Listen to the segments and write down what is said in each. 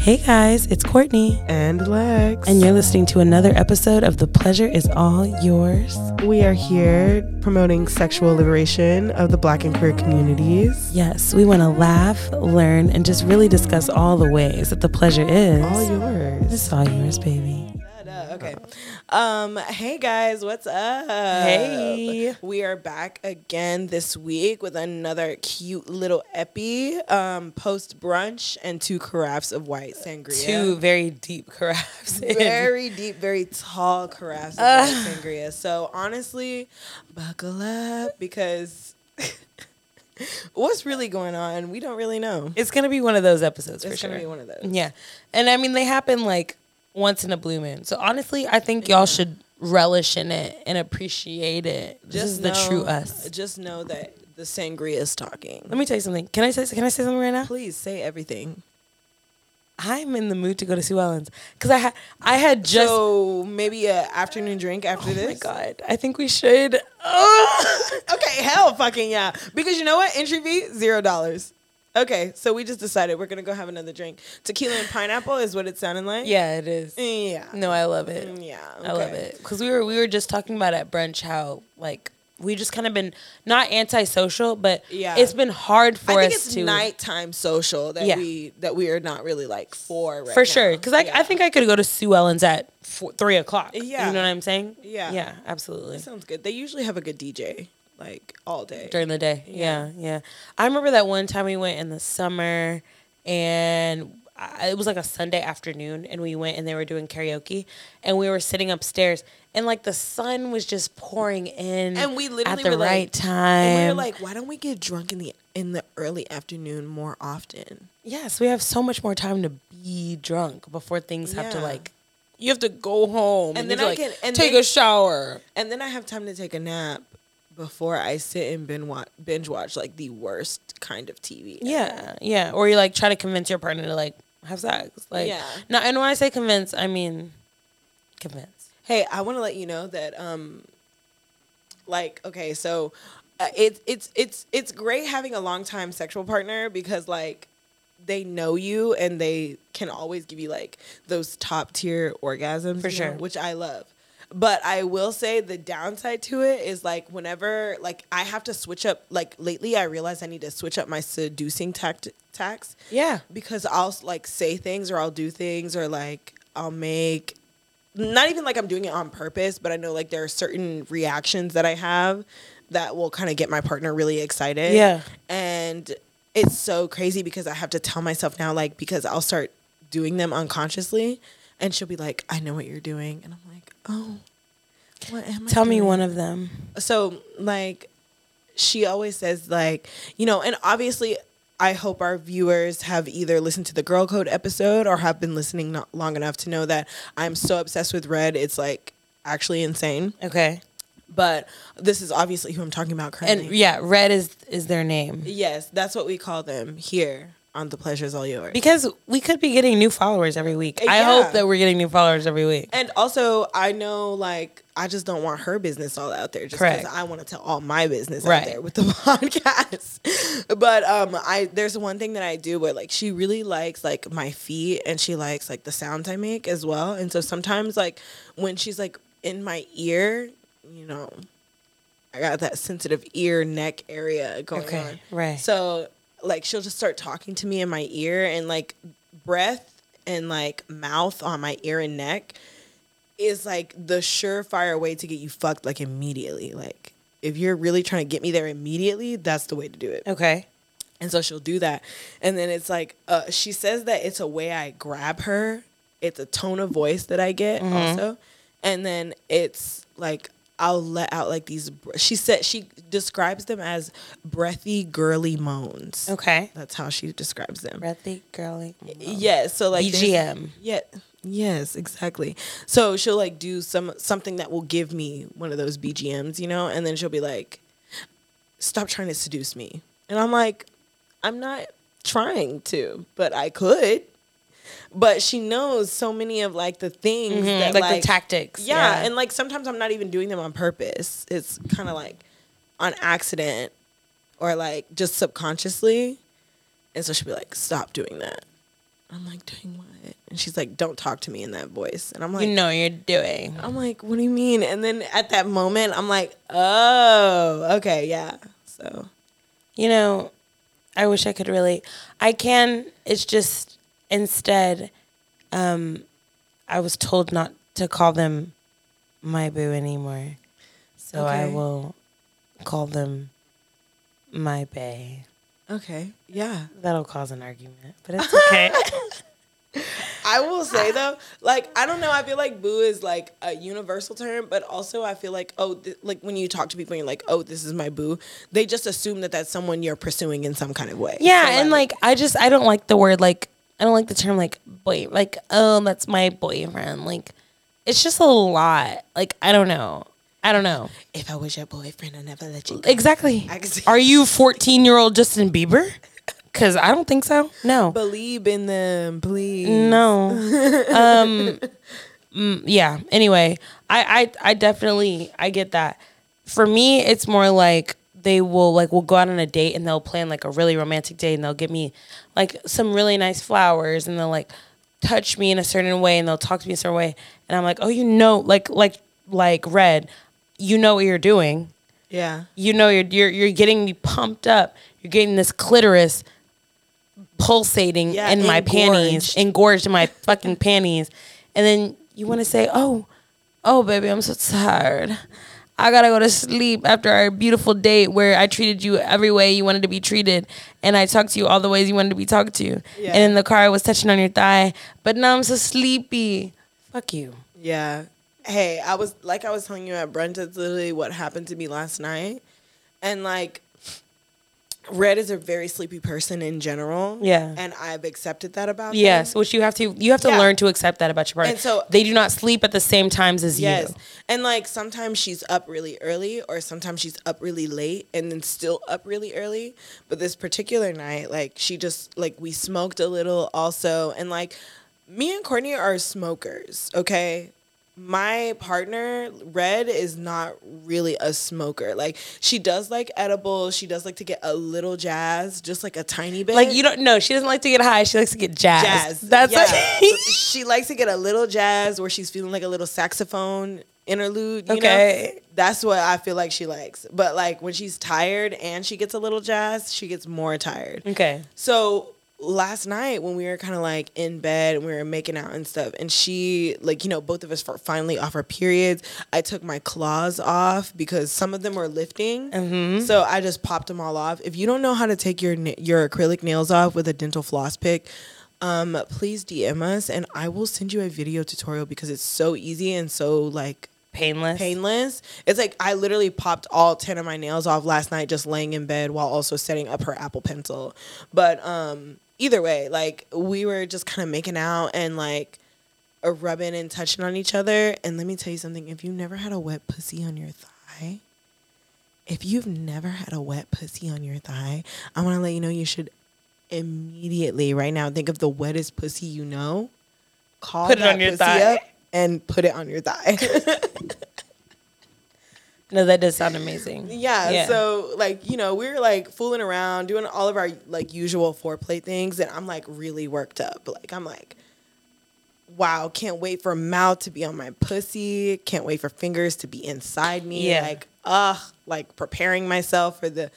Hey guys, it's Courtney, and Lex. and you're listening to another episode of The Pleasure is All Yours. we are here promoting sexual liberation of the black and queer communities. Yes, we want to laugh, learn, and just really discuss all the ways that the pleasure is. All yours. It's all yours, baby. Um, hey guys, what's up? Hey. We are back again this week with another cute little epi, um, post brunch and two carafes of white sangria. Two very deep carafes. very deep, very tall carafes of white sangria. So honestly, buckle up because what's really going on, we don't really know. It's gonna be one of those episodes for It's sure. gonna be one of those. Yeah, and I mean they happen like once in a blue moon. So honestly, I think y'all should relish in it and appreciate it. This is the true us. Just know that the sangria is talking. Let me tell you something. Can I say? Can I say something right now? Please say everything. I'm in the mood to go to Sue Ellen's because I had I had just. so maybe an afternoon drink after oh this. Oh my god! I think we should. Oh. Okay, hell fucking yeah. Because you know what? Entry fee zero dollars. Okay, so we just decided we're gonna go have another drink. Tequila and pineapple is what it sounded like. yeah, it is. Yeah. No, I love it. Mm, Yeah. I love okay. it because we were we were just talking about at brunch how like we just kind of been not antisocial, but Yeah. it's been hard for I think us it's to nighttime social that Yeah. we that we are not really like for right for sure now. because I. I think I could go to Sue Ellen's at four, three o'clock. Yeah. you know what I'm saying? Yeah. yeah, absolutely. That sounds good. They usually have a good DJ like all day. during the day. Yeah. yeah, I remember that one time we went in the summer, and I, it was like a Sunday afternoon, and we went and they were doing karaoke, and we were sitting upstairs, and like the sun was just pouring in, and we literally at the were right like, time. And we were like, why don't we get drunk in the in the early afternoon more often? yes, we have so much more time to be drunk before things have to like. You have to go home, and, And then I like, can- and take then- a shower. And then I have time to take a nap before I sit and binge watch, binge watch like the worst kind of TV. ever. Yeah, yeah. Or you like try to convince your partner to like have sex. Like, Yeah. No, and when I say convince, I mean convince. Hey, I want to let you know that um like okay, so uh, it's it's it's it's great having a long time sexual partner because like they know you and they can always give you like those top tier orgasms For sure. know, which I love. But I will say the downside to it is like whenever like I have to switch up like lately I realize I need to switch up my seducing tact tax Yeah. because I'll like say things or I'll do things or like I'll make not even like I'm doing it on purpose, but I know like there are certain reactions that I have that will kind of get my partner really excited. Yeah. And it's so crazy because I have to tell myself now like because I'll start doing them unconsciously and she'll be like, "I know what you're doing." And I'm like, "Oh, what am I Tell me one of them. so like she always says like you know and obviously i hope our viewers have either listened to the girl code episode or have been listening not long enough to know that i'm so obsessed with red it's like actually insane Okay. but this is obviously who i'm talking about currently And yeah, red is is their name. yes that's what we call them here on the pleasures all yours Because we could be getting new followers every week. I hope that we're getting new followers every week. and also i know like i just don't want her business all out there just because i want to tell all my business Right. out there with the podcast but um i there's one thing that i do where like she really likes like my feet and she likes like the sounds i make as well and so sometimes like when she's like in my ear you know i got that sensitive ear neck area going Okay, on right. so like she'll just start talking to me in my ear and like breath and like mouth on my ear and neck is like the surefire way to get you fucked like immediately. Like if you're really trying to get me there immediately, that's the way to do it. Okay. And so she'll do that. And then it's like uh, she says that it's a way I grab her. It's a tone of voice that I get also. And then it's like I'll let out like these she said she describes them as breathy girly moans. Okay. That's how she describes them. Breathy girly. Yes, so like BGM. Yeah. Yes, exactly. So she'll like do some something that will give me one of those BGMs, you know, and then she'll be like, "Stop trying to seduce me," and I'm like, "I'm not trying to, but I could." But she knows so many of like the things mm-hmm. that like, like, the tactics. yeah, and like sometimes I'm not even doing them on purpose. It's kind of like on accident or like just subconsciously. And so she'll be like, "Stop doing that." I'm like, doing what? And she's like, don't talk to me in that voice. And I'm like, You know you're doing. I'm like, what do you mean? And then at that moment, I'm like, oh, okay, yeah. So You know, I wish I could really. I can. It's just instead, um, I was told not to call them my boo anymore. So I will call them my bae. okay, yeah. That'll cause an argument, but it's okay. I will say though, like I don't know. I feel like boo is like a universal term, but also I feel like oh, th- like when you talk to people, and you're like, oh, this is my boo. They just assume that that's someone you're pursuing in some kind of way. yeah, So, and like I just I don't like the word like I don't like the term like boy like oh that's my boyfriend like it's just a lot like I don't know I don't know if I was your boyfriend, I never let you. go. exactly. Are you fourteen year old Justin Bieber? Because I don't think so. No, Believe in them, please. no. um, mm, yeah. Anyway, I, I I definitely I get that. For me, it's more like they will like we'll go out on a date and they'll plan like a really romantic date and they'll give me like some really nice flowers and they'll like touch me in a certain way and they'll talk to me in a certain way and I'm like, oh, you know, like like like red, you know what you're doing Yeah. you know you're you're you're getting me pumped up. You're getting this clitoris pulsating Yeah, in my panties, engorged. engorged in my fucking panties, and then you want to say, "Oh, oh, baby, I'm so tired. I gotta go to sleep after our beautiful date where I treated you every way you wanted to be treated, and I talked to you all the ways you wanted to be talked to. Yeah. And in the car, I was touching on your thigh, but now I'm so sleepy. Fuck you. Yeah. Hey, I was like I was telling you at brunch. It's literally what happened to me last night, and like, Red is a very sleepy person in general. Yeah. and I've accepted that about. Yes, them. which you have to you have to Yeah. learn to accept that about your partner. And so- they do not sleep at the same times as you. Yes. you. And like sometimes she's up really early or sometimes she's up really late and then still up really early. But this particular night, like she just like we smoked a little also and like me and Courtney are smokers, okay? My partner, Red, is not really a smoker. Like she does like edibles, she does like to get a little jazz, just like a tiny bit. Like you don't know, she doesn't like to get high. She likes to get jazz. jazz. That's yeah. like, she likes to get a little jazz where she's feeling like a little saxophone interlude. You Okay. know? that's what I feel like she likes. But like when she's tired and she gets a little jazz, she gets more tired. okay. So last night when we were kind of like in bed and we were making out and stuff and she like you know both of us were finally off our periods i took my claws off because some of them were lifting Mm-hmm. so i just popped them all off if you don't know how to take your your acrylic nails off with a dental floss pick um please dm us and i will send you a video tutorial because it's so easy and so like Painless. painless. It's like I literally popped all 10 of my nails off last night just laying in bed while also setting up her Apple Pencil. But um either way, like we were just kind of making out and like rubbing and touching on each other. And let me tell you something, if you've never had a wet pussy on your thigh, if you've never had a wet pussy on your thigh, I want to let you know you should immediately right now think of the wettest pussy you know. Call Put it that on your pussy thigh. up and put it on your thigh. No, that does sound amazing. Yeah, Yeah. So like, you know, we were like fooling around, doing all of our like usual foreplay things, and I'm like really worked up. Like I'm like, wow, can't wait for mouth to be on my pussy. Can't wait for fingers to be inside me. Yeah. Like, ugh, like preparing myself for the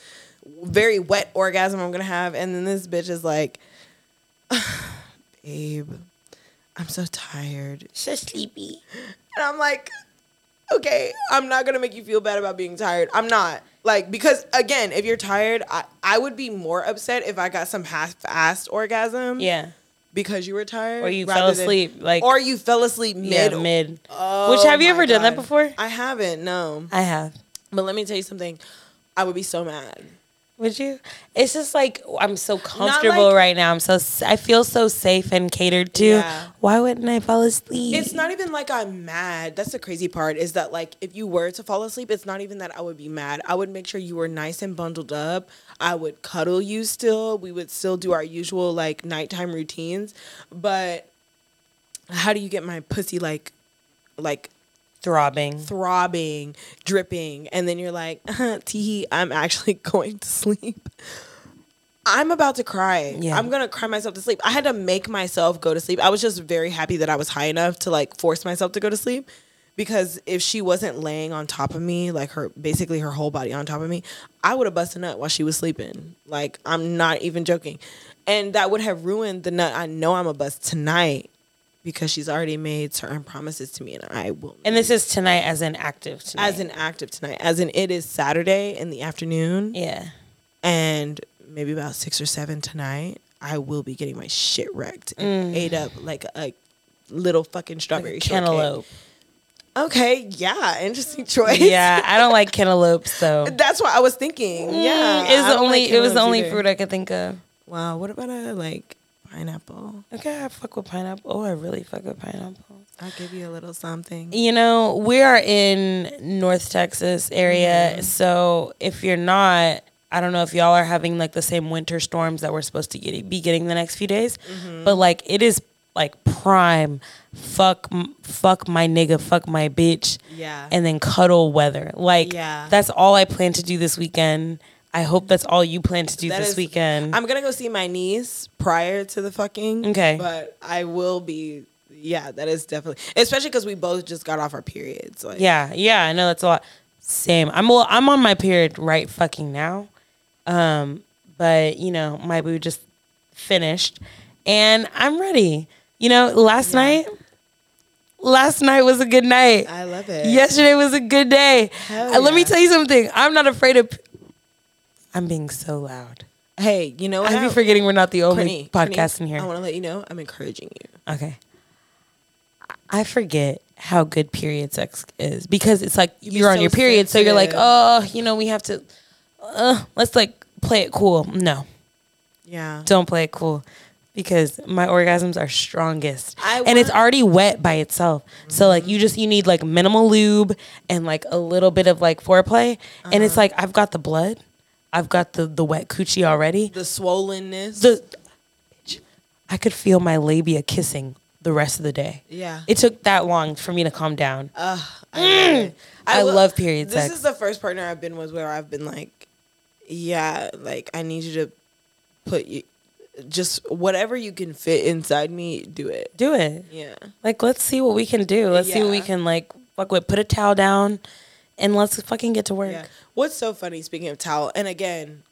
very wet orgasm I'm gonna have. And then this bitch is like, babe, I'm so tired. So sleepy. And I'm like, okay, I'm not gonna make you feel bad about being tired. I'm not. Like, because again, if you're tired, I, I would be more upset if I got some half-assed orgasm Yeah. because you were tired. Or you fell than- asleep. Like or you fell asleep yeah, mid. mid. Oh Which have you ever done that before? I haven't, no. I have. But let me tell you something. I would be so mad. Would you? It's just like I'm so comfortable like- right now. I'm so I feel so safe and catered to. Yeah. Why wouldn't I fall asleep? It's not even like I'm mad. That's the crazy part is that like if you were to fall asleep, it's not even that I would be mad. I would make sure you were nice and bundled up. I would cuddle you still. We would still do our usual like nighttime routines. But how do you get my pussy like like throbbing. throbbing, dripping, and then you're like, uh, tee, I'm actually going to sleep. I'm about to cry. Yeah. I'm gonna cry myself to sleep. I had to make myself go to sleep. I was just very happy that I was high enough to like force myself to go to sleep. Because if she wasn't laying on top of me, like her basically her whole body on top of me, I would have busted nut while she was sleeping. Like I'm not even joking. And that would have ruined the nut I know I'm a bust tonight because she's already made certain promises to me and I will And this is tonight as an active tonight. as an active tonight. As in it is Saturday in the afternoon yeah. and maybe about six or seven tonight, I will be getting my shit wrecked and ate up like a little fucking strawberry shortcake. Cantaloupe. Okay, yeah, interesting choice. yeah, I don't like cantaloupes so that's what I was thinking. Yeah, Mm, it's I the only like it was the only either. fruit I could think of. Wow, what about a like pineapple? Okay, I fuck with pineapple. Oh, I really fuck with pineapple. I'll give you a little something. You know, we are in North Texas area, mm-hmm. so if you're not, I don't know if y'all are having like the same winter storms that we're supposed to get, be getting the next few days, mm-hmm. but like it is like prime fuck fuck my nigga, fuck my bitch, Yeah. and then cuddle weather. Like Yeah. that's all I plan to do this weekend. I hope that's all you plan to do That this is- weekend. I'm gonna go see my niece prior to the fucking. Okay. But I will be. Yeah, that is definitely, especially because we both just got off our periods. Like, Yeah, yeah, I know that's a lot. Same. I'm well, I'm on my period right fucking now. Um, but you know, my boo just finished and I'm ready. You know, last night last night was a good night. I love it. Yesterday was a good day. Uh, Let me tell you something. I'm not afraid of I'm being so loud. Hey, you know what? I be forgetting we're not the only Courtney, podcast Courtney, in I want to let you know I'm encouraging you. Okay. I forget how good period sex is because it's like be you're on so your period, so you're like, sensitive. oh, you know, we have to, uh, let's like play it cool. No, Yeah. don't play it cool because my orgasms are strongest I and it's want- already wet by itself. So like you just you need like minimal lube and like a little bit of like foreplay, and Uh-huh. it's like I've got the blood, I've got the the wet coochie already. The swollenness. The I could feel my labia kissing the rest of the day. yeah. It took that long for me to calm down. I, mm. love, it. I love period This sex. is the first partner I've been with where I've been like, yeah, like I need you to put you, just whatever you can fit inside me, do it. Do it. Yeah. Like, let's see what we can do. Let's see what we can like fuck with. Put a towel down, and let's fucking get to work. Yeah. What's so funny, speaking of towel, and again,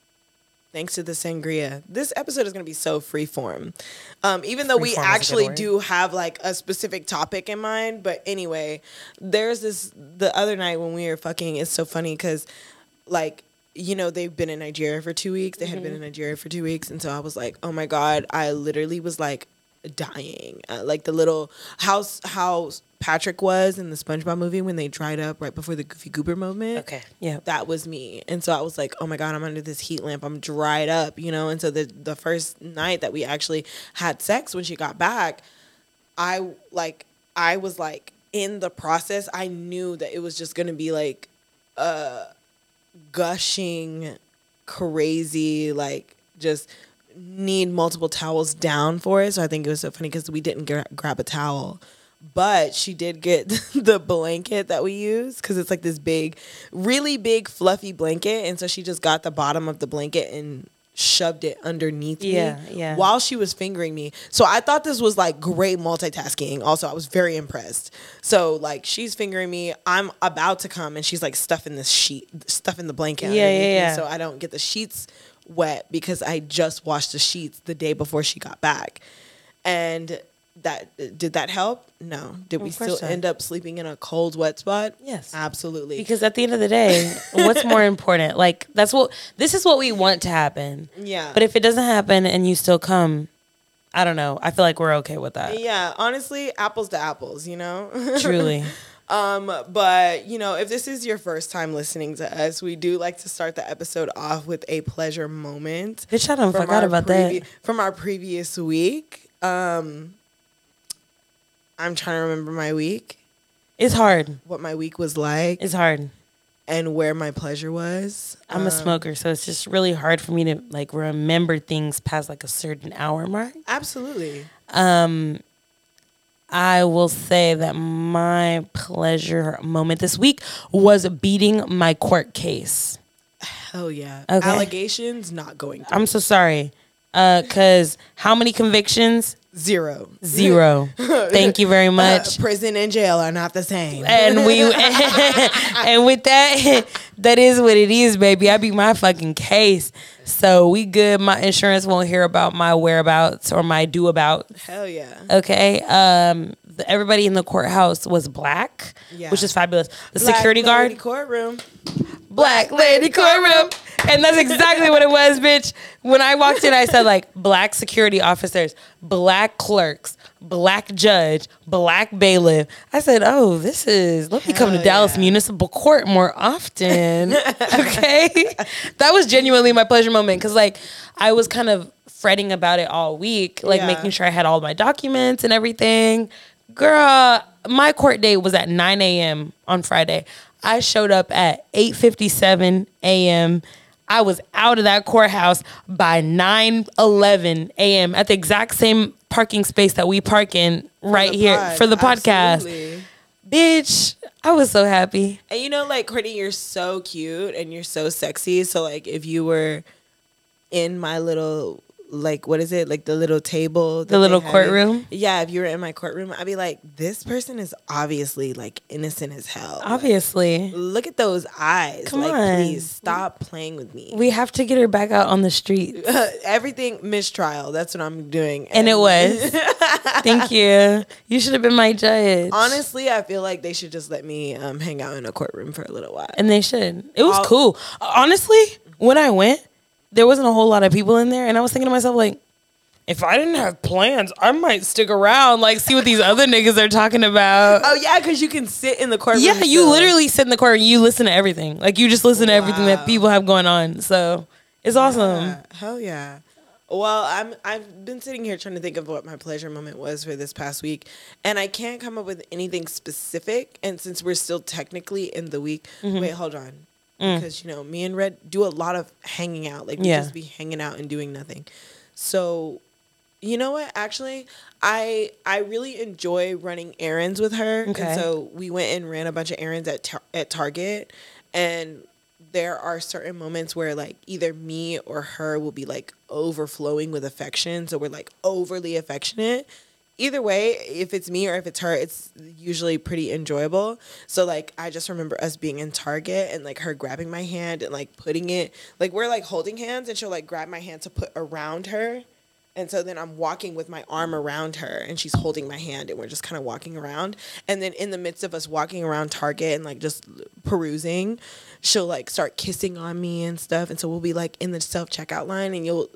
thanks to the sangria, this episode is going to be so freeform. Um, even though we actually do have like a specific topic in mind. But anyway, there's this the other night when we were fucking, it's so funny because like, you know, they've been in Nigeria for two weeks. They had Mm-hmm. been in Nigeria for two weeks. And so I was like, oh my God, I literally was like dying. Uh, like the little house, how Patrick was in the SpongeBob movie when they dried up right before the Goofy Goober moment Okay. Yeah. that was me. And so I was like, oh my God, I'm under this heat lamp. I'm dried up, you know? And so the the first night that we actually had sex when she got back, I like I was like in the process, I knew that it was just gonna be like uh gushing, crazy, like just need multiple towels down for it. So I think it was so funny because we didn't gra- grab a towel. But she did get the blanket that we use because it's like this big, really big, fluffy blanket. And so she just got the bottom of the blanket and shoved it underneath Yeah, me yeah. while she was fingering me. So I thought this was like great multitasking. Also, I was very impressed. So like she's fingering me, I'm about to come, and she's like stuffing this sheet, stuffing the blanket. Yeah, yeah, yeah. So I don't get the sheets wet because I just washed the sheets the day before she got back. And that did that help? No. Did we still not. end up sleeping in a cold, wet spot? Yes. Absolutely. Because at the end of the day, what's more important? Like that's what this is what we want to happen. Yeah. But if it doesn't happen and you still come, I don't know. I feel like we're okay with that. yeah, honestly, apples to apples, you know? Truly. Um, but you know, if this is your first time listening to us, we do like to start the episode off with a pleasure moment. Bitch, I don't forgot about previ- that. From our previous week. Um I'm trying to remember my week, It's hard. what my week was like, It's hard. and where my pleasure was. I'm a smoker, so it's just really hard for me to like remember things past like a certain hour mark. Absolutely. Um I will say that my pleasure moment this week was beating my court case. Hell yeah. Okay. Allegations not going through. I'm so sorry. Uh, cause how many convictions? Zero. Zero. Thank you very Uh, much. prison and jail are not the same. and we and with that that is what it is baby i be my fucking case so we good my insurance won't hear about my whereabouts or my do about Hell yeah. okay um the, everybody in the courthouse was black Yeah. which is fabulous. The Black security lady guard courtroom. black lady courtroom. And that's exactly what it was bitch. When i walked in i said like black security officers black clerks black judge black bailiff. I said oh this is let me come to Hell dallas municipal court more often okay? That was genuinely my pleasure moment because like i was kind of fretting about it all week like Yeah. making sure i had all my documents and everything girl my court date was at 9 a.m on friday. I showed up at 8.57 a.m i was out of that courthouse by 9 11 a.m at the exact same parking space that we park in right here pod, for the podcast. Absolutely. bitch i was so happy. And you know, like Courtney, you're so cute and you're so sexy. So like, if you were in my little like what is it? Like the little table The little courtroom? yeah if you were in my courtroom i'd be like this person is obviously like innocent as hell. Obviously. look at those eyes. Come like on. please stop playing with me. We have to get her back out on the street everything mistrial. That's what i'm doing. And it was. Thank you. You should have been my judge. Honestly i feel like they should just let me um, hang out in a courtroom for a little while. And they should. It was I'll- cool. Honestly, when I went, there wasn't a whole lot of people in there, and I was thinking to myself like, if I didn't have plans, I might stick around, like see what these other niggas are talking about. oh yeah because you can sit in the courtroom yeah, you still. literally sit in the corner, and you listen to everything. Like you just listen to everything that people have going on. So it's awesome. Hell yeah. Well, I'm I've been sitting here trying to think of what my pleasure moment was for this past week, and I can't come up with anything specific. And since we're still technically in the week, Mm-hmm. wait, hold on, because you know me and Red do a lot of hanging out. Like we Mm. Yeah. just be hanging out and doing nothing. So, you know what? Actually, I I really enjoy running errands with her, Okay. and so we went and ran a bunch of errands at tar- at Target, and there are certain moments where like either me or her will be like overflowing with affection, so we're like overly affectionate. Either way, if it's me or if it's her, it's usually pretty enjoyable. So like I just remember us being in Target and like her grabbing my hand and like putting it like we're like holding hands and she'll like grab my hand to put around her. And so then I'm walking with my arm around her and she's holding my hand and we're just kind of walking around. And then in the midst of us walking around Target and like just perusing, she'll like start kissing on me and stuff. And so we'll be like in the self checkout line and you'll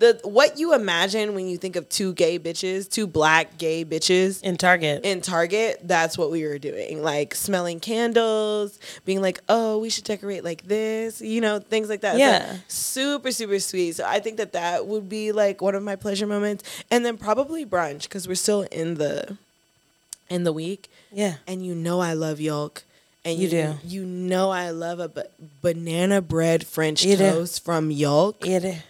the what you imagine when you think of two gay bitches, two black gay bitches In Target. in Target, that's what we were doing. Like smelling candles, being like, oh, we should decorate like this, you know, things like that. Yeah. super, super sweet. So I think that that would be like one of my pleasure moments. And then probably brunch because we're still in the in the week. yeah. And you know I love yolk. And You do. You know I love a ba- banana bread French You do. toast from yolk It,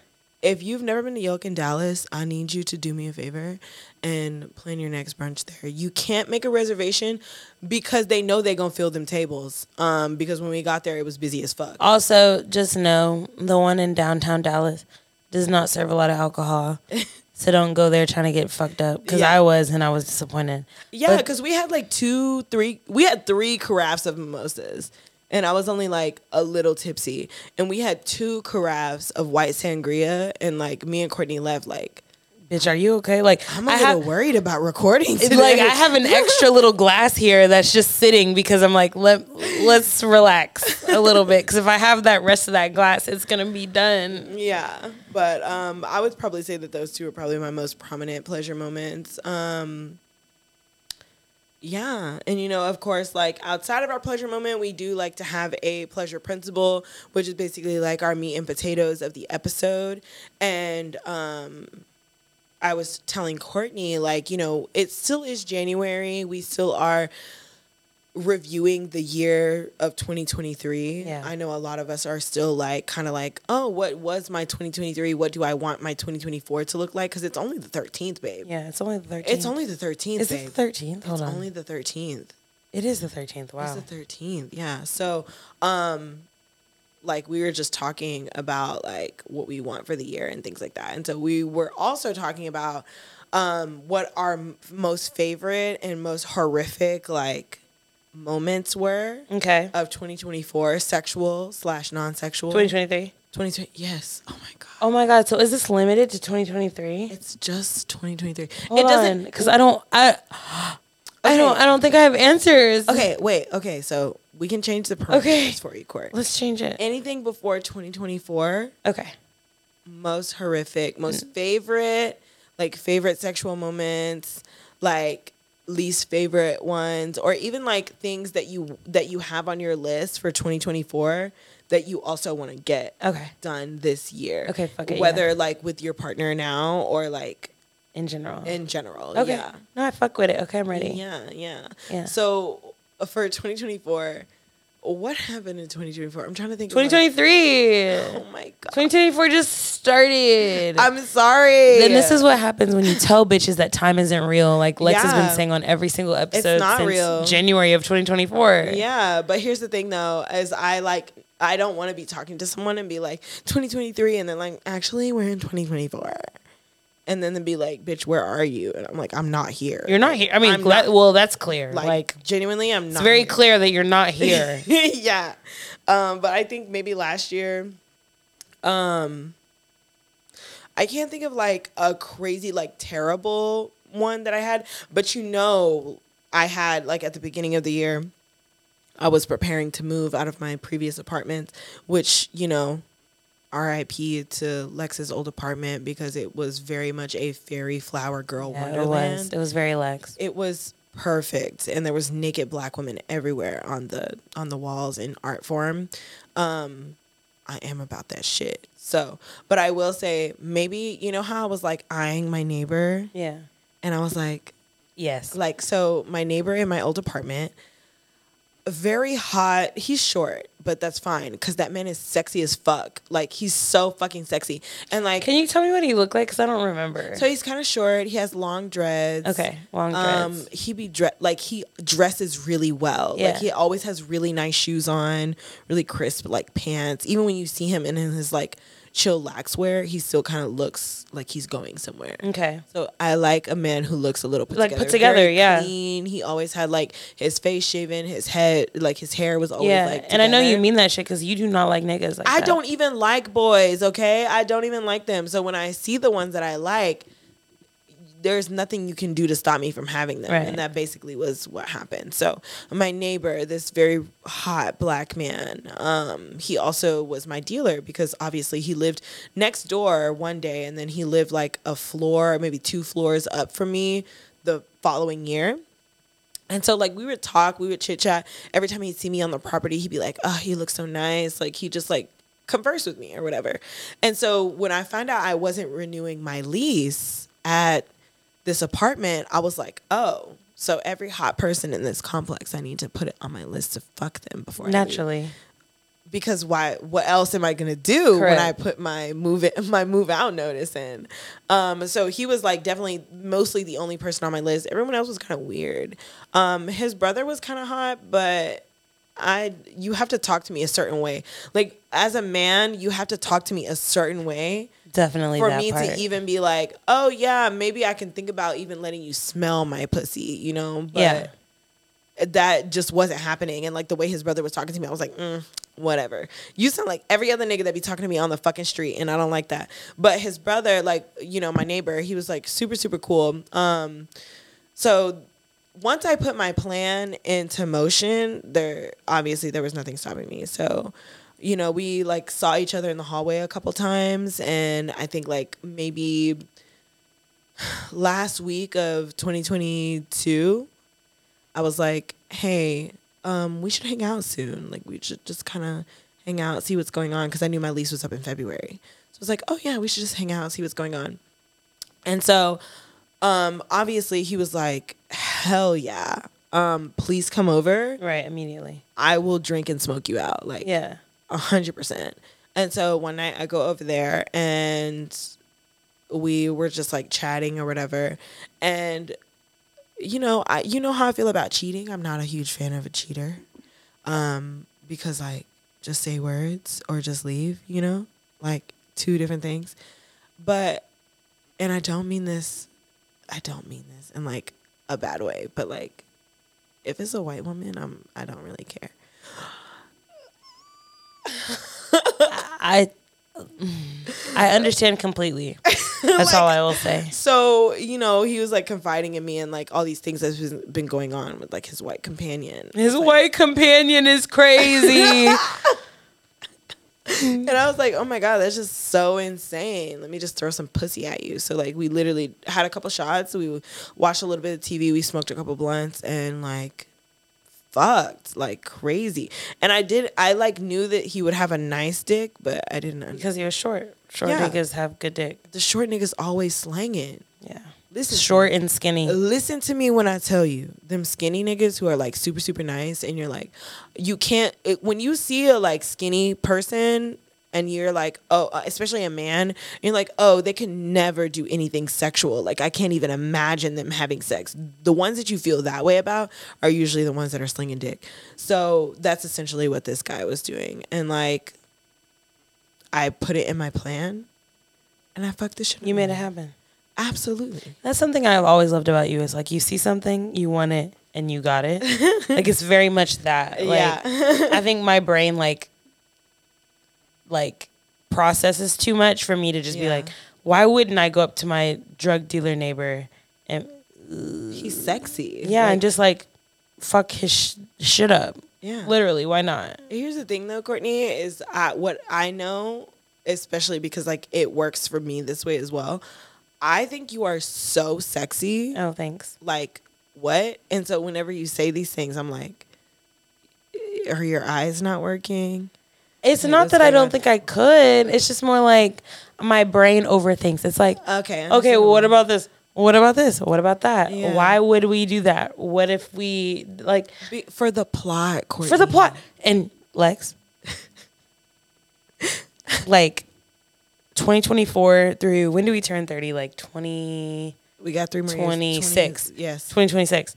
if you've never been to Yolk in Dallas, I need you to do me a favor and plan your next brunch there. You can't make a reservation because they know they're gonna fill them tables. Um, because when we got there, it was busy as fuck. also, just know the one in downtown Dallas does not serve a lot of alcohol. so don't go there trying to get fucked up. Because Yeah. I was and I was disappointed. Yeah, because we had like two, three. We had three carafes of mimosas, and I was only like a little tipsy. And we had two carafes of white sangria, and like me and Courtney left like. Bitch, are you okay? Like I'm a I little have, worried about recording. Today. like I have an extra little glass here that's just sitting because I'm like let let's relax a little bit because if I have that rest of that glass, it's gonna be done. Yeah, but um, I would probably say that those two are probably my most prominent pleasure moments. Um, yeah, and you know, of course, like outside of our pleasure moment, we do like to have a pleasure principle, which is basically like our meat and potatoes of the episode. And um, I was telling Courtney, like, you know, it still is January. We still are reviewing the year of 2023. Yeah. I know a lot of us are still like kind of like, "Oh, what was my 2023? What do I want my 2024 to look like?" cuz it's only the 13th, babe. Yeah, it's only the 13th. It's only the 13th, Is babe. it the 13th? Hold it's on. only the 13th. it is the 13th. Wow. It's the 13th. Yeah. So, um like we were just talking about like what we want for the year and things like that. And so we were also talking about um what our m- most favorite and most horrific like moments were Okay. of 2024 sexual slash non-sexual 2023. 2020 yes oh my god Oh my god. So is this limited to 2023? it's just 2023 Hold it doesn't because I don't. I. I don't. I don't think I have answers. okay wait okay so we can change the parameters Okay. for you court Let's change it. anything before 2024 Okay. most horrific, most Mm. favorite, like favorite sexual moments, like least favorite ones, or even like things that you that you have on your list for 2024 that you also want to get Okay. done this year. Okay, fuck it, Whether yeah. like with your partner now or like In general. in general. okay. Yeah. No, I fuck with it. Okay, I'm ready. Yeah, yeah. Yeah. So uh, for 2024, what happened in 2024? I'm trying to think. of, like- 2023. oh my god. 2024 just started. I'm sorry. then this is what happens when you tell bitches that time isn't real. Like Lex has been saying on every single episode not since real. January of 2024. Yeah, but here's the thing though, as I like I don't want to be talking to someone and be like 2023 and then like actually we're in 2024. And then they'd be like, "Bitch, where are you?" And I'm like, "I'm not here." You're not here. I mean, not- well, that's clear. like, Like, genuinely, I'm not. it's very here. clear that you're not here. yeah. Um, but I think maybe last year, um, I can't think of like a crazy, like terrible one that I had, but you know, I had like at the beginning of the year, I was preparing to move out of my previous apartment, which, you know, RIP to Lex's old apartment because it was very much a fairy flower girl Yeah, it wonderland was. It was very Lex. it was perfect and there was naked black women everywhere on the on the walls in art form um i am about that shit so but i will say maybe you know how i was like eyeing my neighbor Yeah. and i was like Yes. like so my neighbor in my old apartment very hot he's short but that's fine because that man is sexy as fuck like he's so fucking sexy and like Can you tell me what he looked like? Because I don't remember. so he's kind of short he has long dreads okay, long um dreads. he be dre- like he dresses really well Yeah. like he always has really nice shoes on really crisp like pants even when you see him in his like chill lax wear he still kind of looks like he's going somewhere okay. so i like a man who looks a little put Like, together put together, very yeah. clean. he always had like his face shaven his head like his hair was always Yeah, like and I know you mean that shit because you do not like niggas like I that. don't even like boys, okay? I don't even like them. So when I see the ones that I like, there's nothing you can do to stop me from having them. Right. And that basically was what happened. So my neighbor, this very hot black man, um, he also was my dealer because obviously he lived next door one day and then he lived like a floor, maybe two floors up from me the following year. And so like we would talk, we would chit chat. Every time he'd see me on the property, he'd be like, "Oh, he looks so nice." Like he just like converse with me or whatever. And so when I found out I wasn't renewing my lease at this apartment, I was like, "Oh, so every hot person in this complex, I need to put it on my list to fuck them before I leave." Naturally. because why what else am I gonna do when I put my move it, my move out notice in? Um, so he was like definitely mostly the only person on my list. Everyone else was kind of weird. Um, his brother was kind of hot, but I you have to talk to me a certain way. Like as a man, you have to talk to me a certain way Definitely for me part. to even be like, oh yeah, maybe I can think about even letting you smell my pussy, you know? But Yeah. that just wasn't happening. And like the way his brother was talking to me, I was like, mm, whatever. You sound like every other nigga that be talking to me on the fucking street, and I don't like that. But his brother, like, you know, my neighbor, he was like super, super cool. Um, so once I put my plan into motion, there obviously there was nothing stopping me. So, you know, we like saw each other in the hallway a couple times, and I think like maybe last week of 2022, I was like, hey, um, we should hang out soon. Like, we should just kind of hang out, see what's going on, because I knew my lease was up in February. So I was like, oh yeah, we should just hang out, see what's going on. And so, um, obviously, he was like, hell yeah, um, please come over. right, immediately. I will drink and smoke you out. Like, Yeah. A hundred percent. And so one night I go over there and we were just like chatting or whatever. And you know, I you know how I feel about cheating. I'm not a huge fan of a cheater. Um, because like just say words or just leave, you know? Like two different things. But and I don't mean this I don't mean this in like a bad way, but like if it's a white woman, I'm I don't really care. I I understand completely. That's all I will say. So, you know, he was like confiding in me and like all these things that's been going on with like his white companion. His white companion is crazy. And I was like, oh my God, that's just so insane. Let me just throw some pussy at you. So, like, we literally had a couple shots. We watched a little bit of TV. We smoked a couple blunts and, like, fucked like crazy. And I did, I like knew that he would have a nice dick, but I didn't. because he was short. Short Yeah. niggas have good dick. the short niggas always slanging. Yeah. Listen, Short and skinny. Listen to me when I tell you, them skinny niggas who are like super super nice, and you're like, you can't. It, when you see a like skinny person, and you're like, oh, uh, especially a man, you're like, oh, they can never do anything sexual. Like I can't even imagine them having sex. The ones that you feel that way about are usually the ones that are slinging dick. So that's essentially what this guy was doing, and like, I put it in my plan, and I fucked this shit. You made it happen. Absolutely. That's something I've always loved about you is like you see something, you want it, and you got it. like it's very much that. Like, Yeah. I think my brain like like processes too much for me to just be Yeah. like, why wouldn't I go up to my drug dealer neighbor and He's sexy. yeah, Like, and just like fuck his sh- shit up. yeah. Literally, why not? Here's the thing though, Courtney, is I, what I know, especially because like it works for me this way as well. I think you are so sexy. Oh, thanks. Like what? And so whenever you say these things, I'm like, are your eyes not working? It's Like, not that I don't on- think I could. It's just more like my brain overthinks. It's like, Okay. okay, well, what about this? What about this? What about that? Yeah. Why would we do that? What if we like Be- for the plot, Courtney? for the plot and Lex? like 2024 through when do we turn 30? Like 20 We got three more. 26. 20 yes. 2026.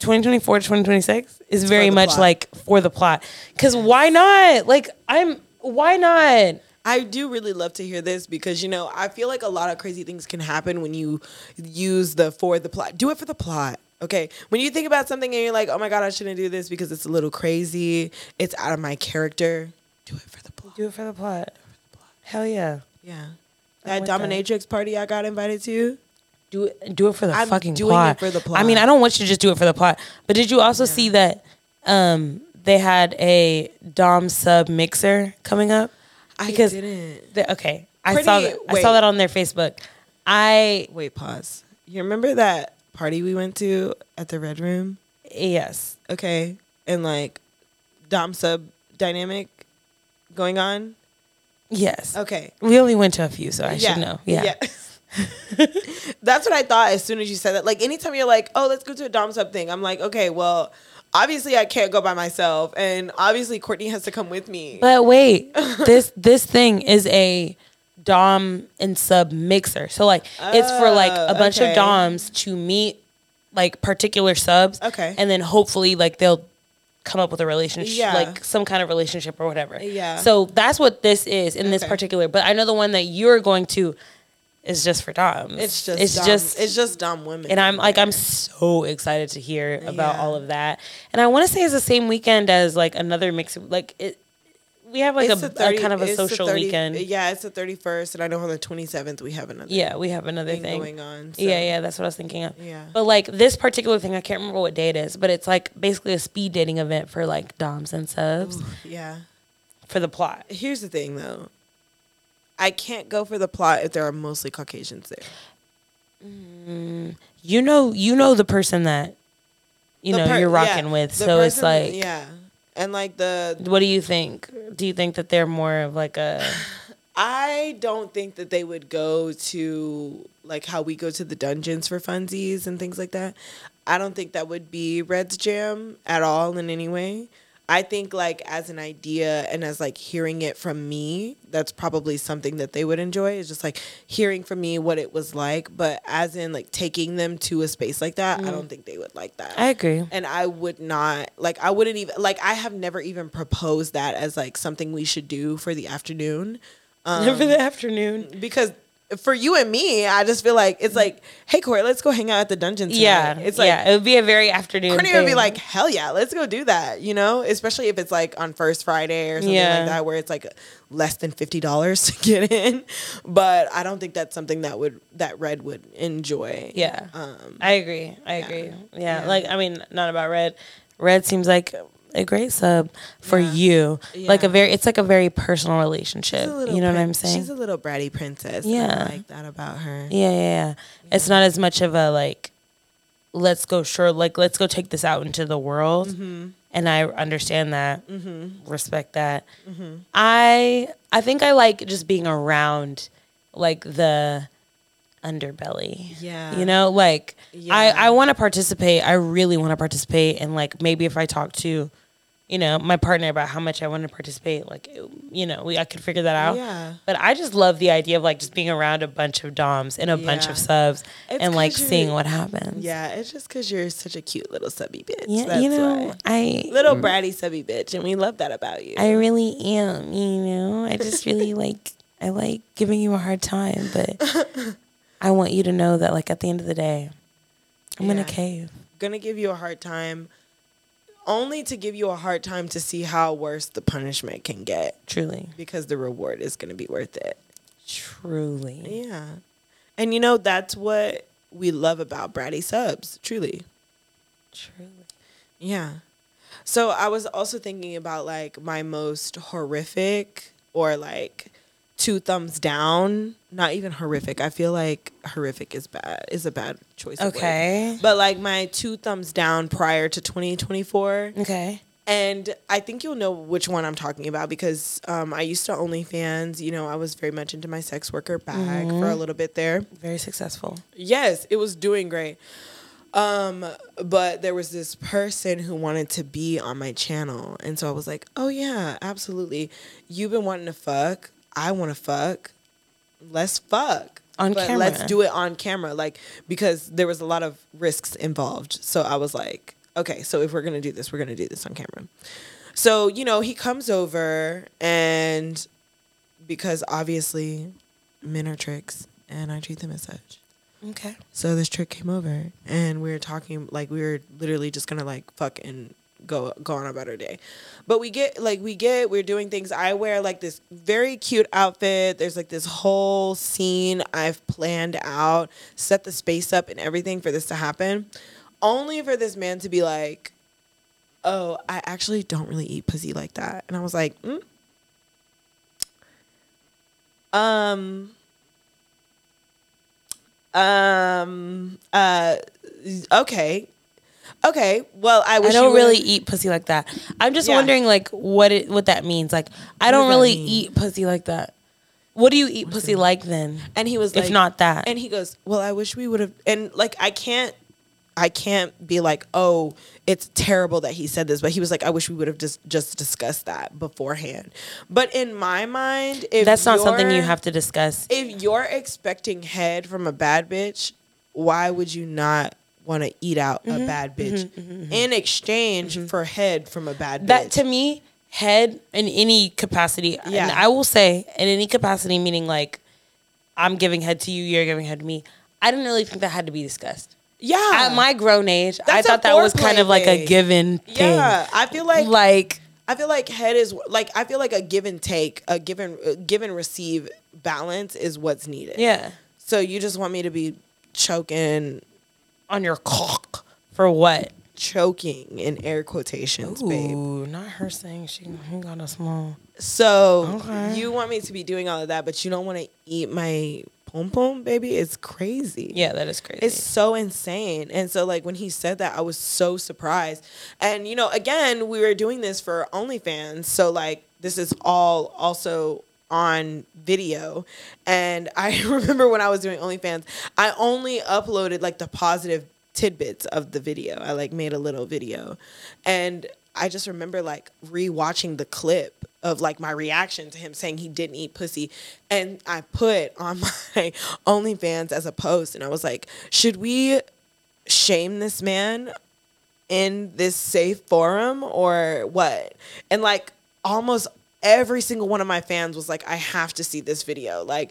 2024 to 2026 is very much plot. like for the plot. Cuz why not? Like I'm why not? I do really love to hear this because you know I feel like a lot of crazy things can happen when you use the for the plot. Do it for the plot. Okay. When you think about something and you're like, oh my god, I shouldn't do this because it's a little crazy. It's out of my character. Do it for the plot. Do it for the plot. For the plot. Hell yeah. Yeah. That with that. dominatrix party I got invited to. Do it do it for the I'm fucking doing plot. it for the plot. I mean. I don't want you to just do it for the plot. But did you also see that um they had a Dom sub mixer coming up? Because I didn't. the- okay. I saw that I saw that on their Facebook. I Wait, pause. You remember that party we went to at the Red Room? yes. Okay. And like Dom sub dynamic going on? Yes. Okay. We only went to a few, so I should know. Yeah. That's what I thought as soon as you said that. Like anytime you're like, oh, let's go to a Dom sub thing, I'm like, okay, well, obviously I can't go by myself. And obviously Courtney has to come with me. But wait, this this thing is a dom and sub mixer. So like it's for like a Oh, bunch okay. of doms to meet like particular subs. Okay. And then hopefully like they'll come up with a relationship Yeah. like some kind of relationship or whatever. Yeah. So that's what this is in this particular. But I know the one that you're going to is just for doms. it's just it's Dom, just it's just dumb women. and I'm like I'm so excited to hear about Yeah. all of that. And I want to say it's the same weekend as like another mix. Like it, we have like a, It's 30 a kind of a social 30 weekend. Yeah, it's the 31st. And I know on the 27th we have another Yeah, we have another thing, thing. going on. so- Yeah, yeah, that's what I was thinking of. Yeah. But like this particular thing, I can't remember what day it is, but it's like basically a speed dating event for like doms and subs Yeah. for the plot. Here's the thing though. I can't go for the plot if there are mostly Caucasians there. Mm, you know, you know the person that you The know per- you're yeah, rocking with, the so it's like, yeah. And like the what do you think? Do you think that they're more of like a I don't think that they would go to like how we go to the dungeons for funsies and things like that. I don't think that would be Red's jam at all in any way. I think like as an idea and as like hearing it from me, that's probably something that they would enjoy. Is just like hearing from me what it was like. But as in like taking them to a space like that, I don't think they would like that. I agree. and I would not like I wouldn't even like I have never even proposed that as like something we should do for the afternoon. Um, For the afternoon. because for you and me, I just feel like it's like, hey Corey, let's go hang out at the dungeon tonight. Yeah. It's like yeah, it would be a very afternoon. Courtney would be like, hell yeah, let's go do that, you know? Especially if it's like on first Friday or something Yeah. like that, where it's like less than fifty dollars to get in. But I don't think that's something that would that Red would enjoy. Yeah. Um, I agree. I agree. Yeah. Yeah. Like I mean, not about red. Red seems like a great sub for Yeah. you. Like a very it's like a very personal relationship. she's a little You know what I'm saying? She's a little bratty princess. Yeah. I like that about her. yeah, yeah, yeah. It's not as much of a like let's go sure like let's go take this out into the world. Mm-hmm. And I understand that. Respect that. I I think I like just being around like the underbelly. Yeah. You know, like Yeah. I I want to participate. I really want to participate and like maybe if I talk to you know, my partner about how much I want to participate, like you know, we I could figure that out. Yeah. But I just love the idea of like just being around a bunch of doms and a bunch of subs It's and like seeing what happens. Yeah, it's just because you're such a cute little subby bitch. Yeah, That's you know, why. I Little bratty subby bitch, and we love that about you. I really am, you know. I just really like I like giving you a hard time, but I want you to know that like at the end of the day, I'm Yeah. gonna cave. gonna give you a hard time, only to give you a hard time to see how worse the punishment can get, Truly. because the reward is gonna be worth it. Truly. Yeah, and you know that's what we love about bratty subs. Truly, Truly. yeah. So I was also thinking about like my most horrific or like two thumbs down. Not even horrific. I feel like horrific is bad. Is a bad choice. Okay. But like my two thumbs down prior to 2024. Okay. And I think you'll know which one I'm talking about because um, I used to OnlyFans. You know, I was very much into my sex worker bag for a little bit there. Very successful. Yes, it was doing great. Um, but there was this person who wanted to be on my channel. And so I was like, oh, yeah, absolutely. You've been wanting to fuck. I want to fuck. Let's fuck. On but camera. Let's do it on camera. Like, because there was a lot of risks involved. So I was like, okay, so if we're to do this, we're to do this on camera. So, you know, he comes over and because obviously men are tricks and I treat them as such. Okay. So this trick came over and we were talking like we were literally just gonna like fuck and go go on about our day. But we get like we get we're doing things. I wear like this very cute outfit. There's like this whole scene I've planned out, set the space up and everything for this to happen. Only for this man to be like, Oh, I actually don't really eat pussy like that. And I was like, mm? Um um uh okay okay well i wish I don't really eat pussy like that. I'm just Yeah. wondering like what it what that means. Like I don't really mean? eat pussy like that. What do you eat pussy like then? and he was like, if not that. and he goes well i wish we would have and like i can't i can't be like oh it's terrible that he said this but he was like i wish we would have just just discussed that beforehand but in my mind if That's not something you have to discuss. if you're expecting head from a bad bitch, why would you not want to eat out Mm-hmm, a bad bitch in exchange for head from a bad bitch? that to me head in any capacity and Yeah. i will say in any capacity meaning like i'm giving head to you you're giving head to me i didn't really think that had to be discussed. Yeah, at my grown age i That's a thought that was kind of like a given thing. Yeah. I feel like, like I feel like head is like I feel like a give and take, a give and uh, give and receive balance is what's needed. yeah. So you just want me to be choking, on your cock for what choking in air quotations, babe. Not her saying she he got a small So Okay. you want me to be doing all of that, but you don't want to eat my pom pom, baby? It's crazy. yeah that is crazy It's so insane. And so like when he said that, I was so surprised. And you know, again, we were doing this for OnlyFans, so like this is all also on video. And I remember when I was doing OnlyFans, I only uploaded like the positive tidbits of the video. I like made a little video. And I just remember like rewatching the clip of like my reaction to him saying he didn't eat pussy. And I put on my OnlyFans as a post and I was like, should we shame this man in this safe forum or what? And like almost every single one of my fans was like, I have to see this video. Like,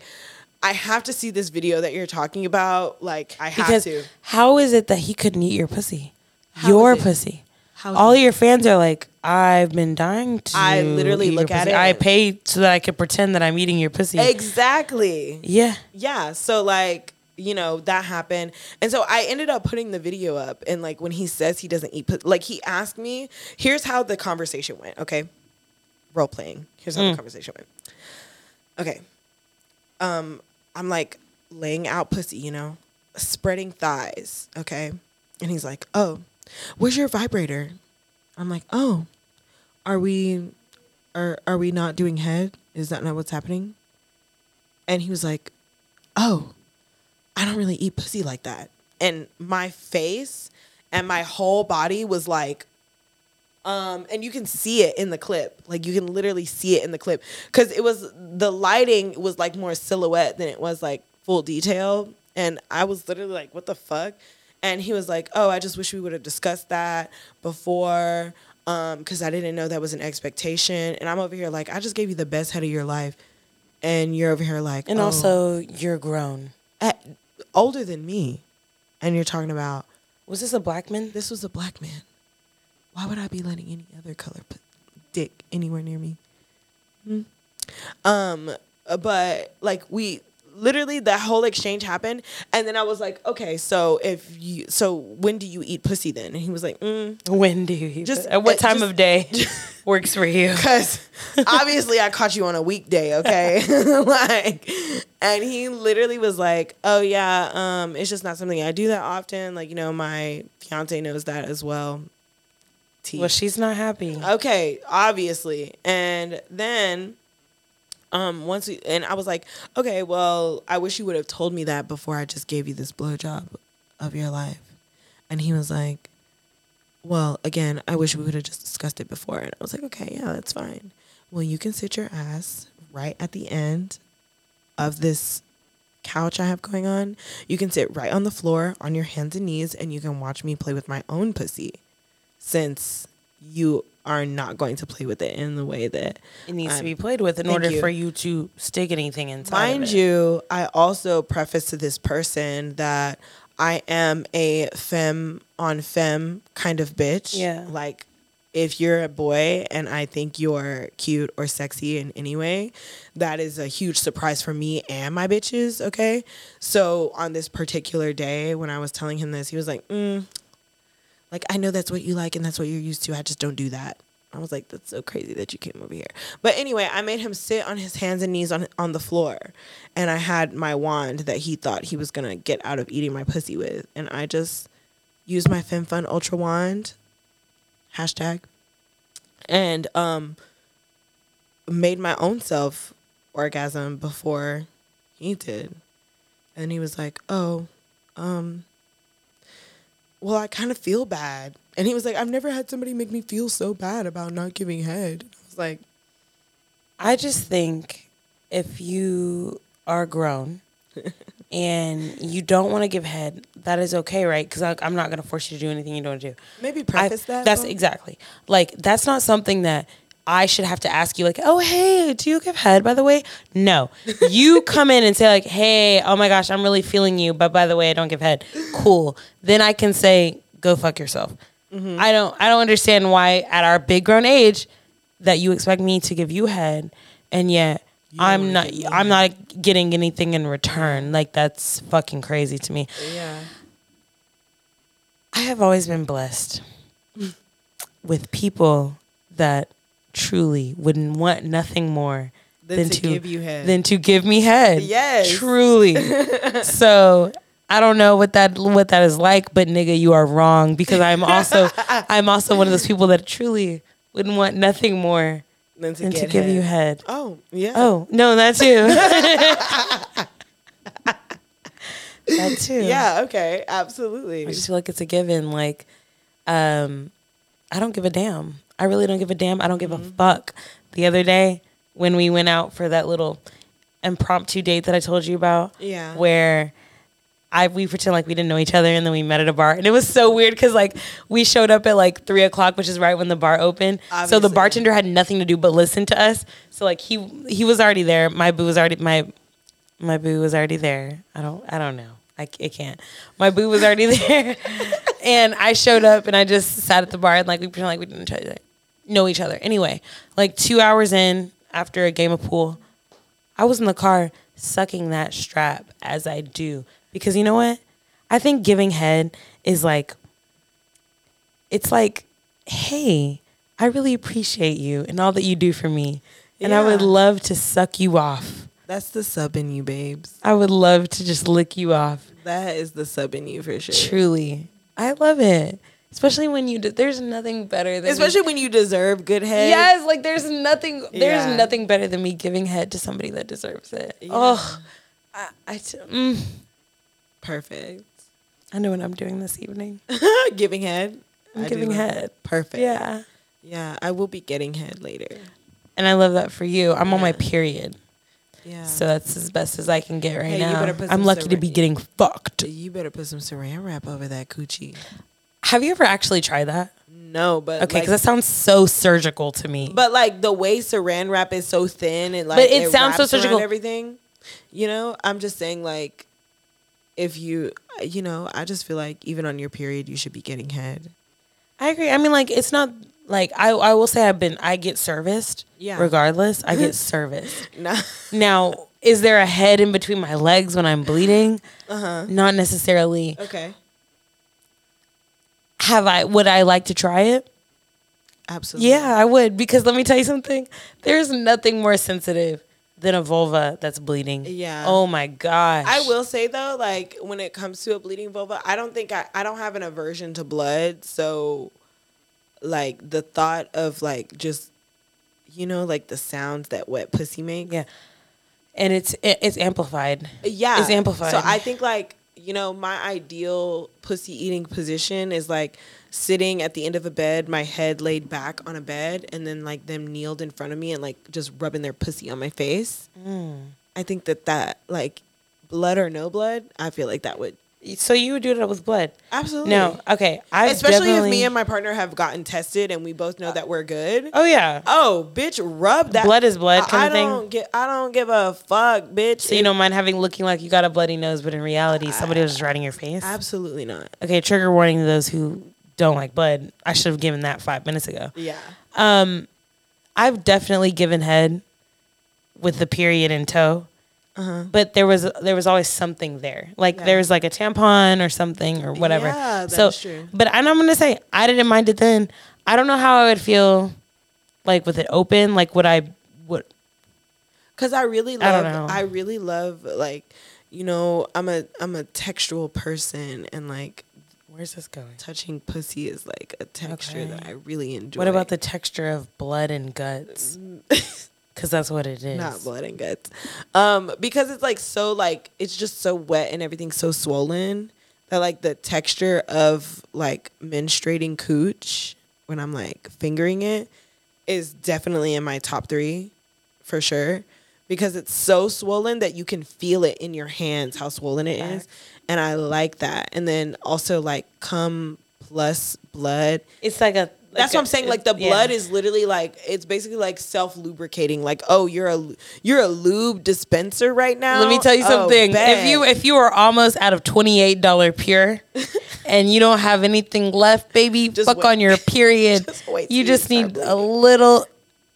I have to see this video that you're talking about. Like, I have Because to. how is it that he couldn't eat your pussy? How your pussy. how All your fans are like, I've been dying to. I literally look at pussy. it I paid so that I could pretend that I'm eating your pussy. Exactly. yeah. Yeah. So like, you know, that happened. And so I ended up putting the video up and like when he says he doesn't eat like he asked me, here's how the conversation went, okay? Role playing. Here's how the conversation went. Okay. Um, I'm like laying out pussy, you know, spreading thighs, okay? And he's like, "Oh, where's your vibrator?" I'm like, "Oh, are we are are we not doing head? Is that not what's happening?" And he was like, "Oh, I don't really eat pussy like that." And my face and my whole body was like um and you can see it in the clip. Like you can literally see it in the clip cuz it was the lighting was like more silhouette than it was like full detail and I was literally like, "What the fuck?" And he was like, "Oh, I just wish we would have discussed that before um cuz I didn't know that was an expectation." And I'm over here like, "I just gave you the best head of your life." And you're over here like, And "Oh." also, you're grown. at, older than me, and you're talking about Was this a black man? this was a black man. Why would I be letting any other color put dick anywhere near me? Hmm. Um, but like we literally that whole exchange happened, and then I was like, okay, so if you, so when do you eat pussy then? And he was like, mm, When do you eat Just- At what time just- of day works for you? Cause obviously I caught you on a weekday, okay? like and he literally was like, Oh yeah, um, it's just not something I do that often. Like, you know, my fiance knows that as well. Well, she's not happy. Okay, obviously. And then um once we and I was like, Okay, well, I wish you would have told me that before I just gave you this blowjob of your life. And he was like, well, again, I wish we would have just discussed it before. And I was like, okay, yeah, that's fine. Well, you can sit your ass right at the end of this couch I have going on. You can sit right on the floor on your hands and knees and you can watch me play with my own pussy since you are not going to play with it in the way that It needs to be played with in order you. for you to stick anything inside. Mind you, I also preface to this person that I am a femme on femme kind of bitch. Yeah. Like, if you're a boy and I think you're cute or sexy in any way, that is a huge surprise for me and my bitches. Okay. So, on this particular day, when I was telling him this, he was like, mm, like, I know that's what you like and that's what you're used to. I just don't do that. I was like, that's so crazy that you came over here. But anyway, I made him sit on his hands and knees on on the floor, and I had my wand that he thought he was gonna get out of eating my pussy with, and I just used my Femme Funn Ultra wand, hashtag, and um, made my own self orgasm before he did, and he was like, oh, um, well, I kind of feel bad. And he was like, I've never had somebody make me feel so bad about not giving head. I was like, I just think if you are grown and you don't want to give head, that is okay, right? Because I'm not going to force you to do anything you don't want to do. maybe I- preface that. That's though. exactly like that's not something that I should have to ask you. Like, oh hey, do you give head? By the way, no. You come in and say like, hey, oh my gosh, I'm really feeling you, but by the way, I don't give head. Cool. Then I can say, go fuck yourself. Mm-hmm. I don't. I don't understand why at our big grown age that you expect me to give you head, and yet. I'm not. I'm not getting anything in return. Like that's fucking crazy to me. yeah. I have always been blessed with people that truly wouldn't want nothing more Than than, to to, give you head. than to give me head. Yes. truly. so I don't know what that what that is like, but nigga, you are wrong because I'm also I'm also one of those people that truly wouldn't want nothing more Than to, than to give head. you head. Oh, yeah. Oh no, that too. that too. Yeah, okay. Absolutely. I just feel like it's a given. Like, um, I don't give a damn. I really don't give a damn. I don't give Mm-hmm. a fuck. The other day when we went out for that little impromptu date that I told you about, Yeah. where I we pretend like we didn't know each other and then we met at a bar and it was so weird because like we showed up at like three o'clock, which is right when the bar opened. So the bartender had nothing to do but listen to us. So like he he was already there. My boo was already my my boo was already there. I don't I don't know. I, I can't. My boo was already there, and I showed up and I just sat at the bar and like we pretend like we didn't know each other, know each other. Anyway, like two hours in after a game of pool, I was in the car sucking that strap as I do because you know what? I think giving head is like it's like, hey, I really appreciate you and all that you do for me. And I would love to suck you off. That's the sub in you, babes. I would love to just lick you off. That is the sub in you for sure. Truly. I love it. Especially when you do, there's nothing better than Especially when you deserve good head. Yes, like there's nothing there's Yeah. nothing better than me giving head to somebody that deserves it. Yeah. Oh, I I, t- mm, Perfect. I know what I'm doing this evening. giving head. I'm I giving head. Perfect. Yeah. Yeah. I will be getting head later. And I love that for you. I'm on my period. Yeah. So that's as best as I can get right Hey, now. I'm lucky to be getting fucked. you better put some saran wrap over that coochie. Have you ever actually tried that? No, but Okay, like, because that sounds so surgical to me. but like the way saran wrap is so thin and like But it sounds so surgical. Everything, you know. I'm just saying like, if you, you know, I just feel like even on your period, you should be getting head. I agree. I mean, like it's not like I I will say I've been I get serviced. Yeah. Regardless, I get serviced. Nah. Now, is there a head in between my legs when I'm bleeding? Uh huh. Not necessarily. Okay. Have I? Would I like to try it? Absolutely. Yeah, I would because let me tell you something. There's nothing more sensitive than a vulva that's bleeding. Yeah. Oh my gosh. I will say though, like when it comes to a bleeding vulva, I don't think I, I don't have an aversion to blood. So, like the thought of like just, you know, like the sounds that wet pussy makes. Yeah. And it's it, it's amplified. Yeah. It's amplified. So I think like, you know, my ideal pussy eating position is like sitting at the end of a bed, my head laid back on a bed, and then like them kneeled in front of me and like just rubbing their pussy on my face. Mm. I think that that like blood or no blood, I feel like that would So you would do that with blood? absolutely No. Okay. I Especially if me and my partner have gotten tested and we both know that we're good. Oh yeah. Oh, bitch, rub that. Blood is blood I- kinda I thing? don't get. I don't give a fuck, bitch. So you don't mind having looking like you got a bloody nose, but in reality, somebody was just riding your face. Absolutely not. Okay. Trigger warning to those who don't like blood. I should have given that five minutes ago. Yeah. Um, I've definitely given head with the period in tow, Uh-huh. but there was there was always something there. Like Yeah. there was like a tampon or something or whatever. Yeah, so, that's true. but and I'm gonna say I didn't mind it then. I don't know how I would feel like with it open. Like would I would Cause I really I love. know. I, really love like, you know, I'm a I'm a textual person and like where's this going? touching pussy is like a texture Okay. that I really enjoy. What about the texture of blood and guts? Because that's what it is. not blood and guts? Um, because it's like so like it's just so wet and everything's so swollen that like the texture of like menstruating cooch when I'm like fingering it is definitely in my top three for sure because it's so swollen that you can feel it in your hands how swollen it is and I like that and then also like cum plus blood It's like a. that's what I'm saying. Like the blood is literally like it's basically like self lubricating. Like oh, you're a you're a lube dispenser right now. Let me tell you Oh, something. if you if you are almost out of twenty eight dollar pure, and you don't have anything left, baby, Just fuck wait. on your period. Just you just need a little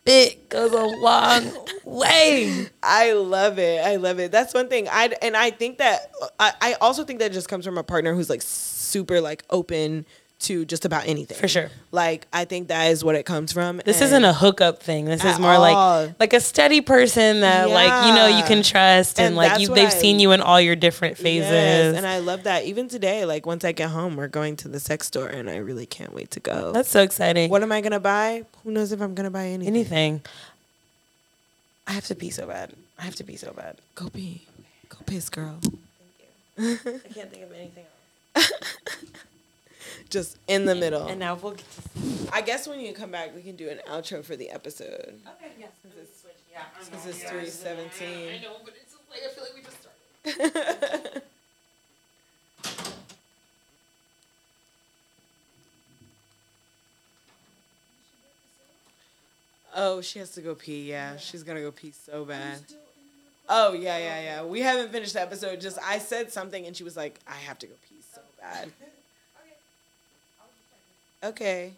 bit goes a long way. I love it. I love it. That's one thing. I and I think that I, I also think that just comes from a partner who's like super like open to just about anything. For sure. Like I think that is what it comes from. This isn't a hookup thing. This is more all. like like a steady person that like you know you can trust and, And like you they've I- seen you in all your different phases. Yes, and I love that. Even today, like once I get home, we're going to the sex store, and I really can't wait to go. That's so exciting. what am I gonna buy? Who knows if I'm gonna buy anything? anything? I have to pee so bad. I have to pee so bad. Go pee. Go piss, girl. Thank you. I can't think of anything else. just in the middle. And now we'll get to I guess when you come back, we can do an outro for the episode. Okay, yes. Since it's, switch, yeah. I Since it's 317. I know, but it's like I feel like we just started. Oh, she has to go pee. Yeah, she's gonna go pee so bad. Oh yeah, yeah, yeah. We haven't finished the episode. Just I said something and she was like, "I have to go pee so bad." Okay.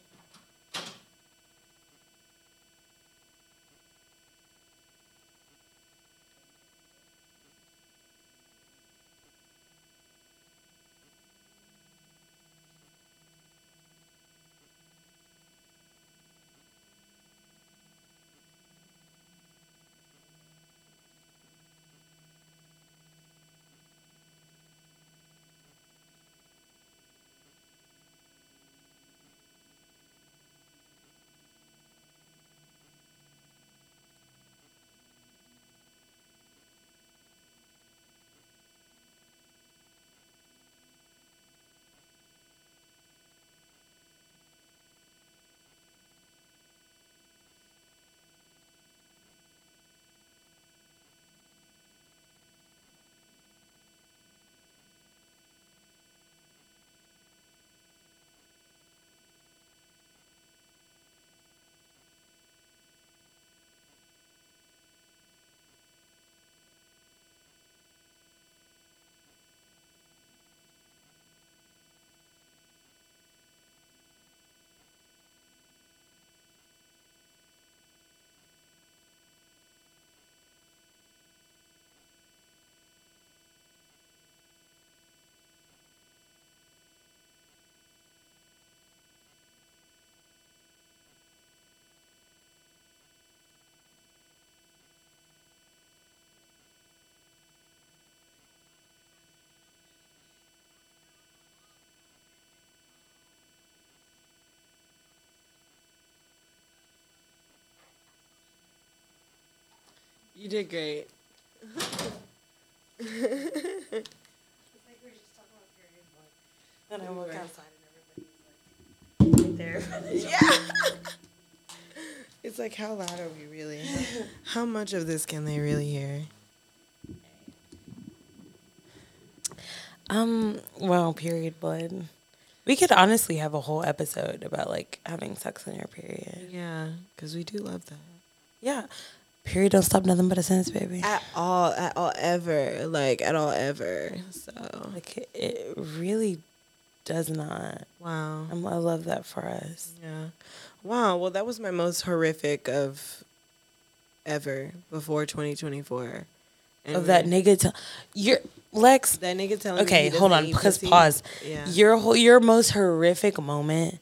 You did great. Then I walk outside and everybody's like right there. Yeah. It's like how loud are we really? How much of this can they really hear? Um, well, period blood. We could honestly have a whole episode about like having sex on your period. Yeah, because we do love that. Yeah. Period don't stop nothing but a sentence, baby. At all, at all, ever, like at all, ever. So Like it, it really does not. wow, I'm, I love that for us. yeah, wow. Well, that was my most horrific of ever before 2024. And Of that nigga, t- you're Lex. that nigga telling Okay, hold on. Because pussy. pause. Yeah. Your whole, your most horrific moment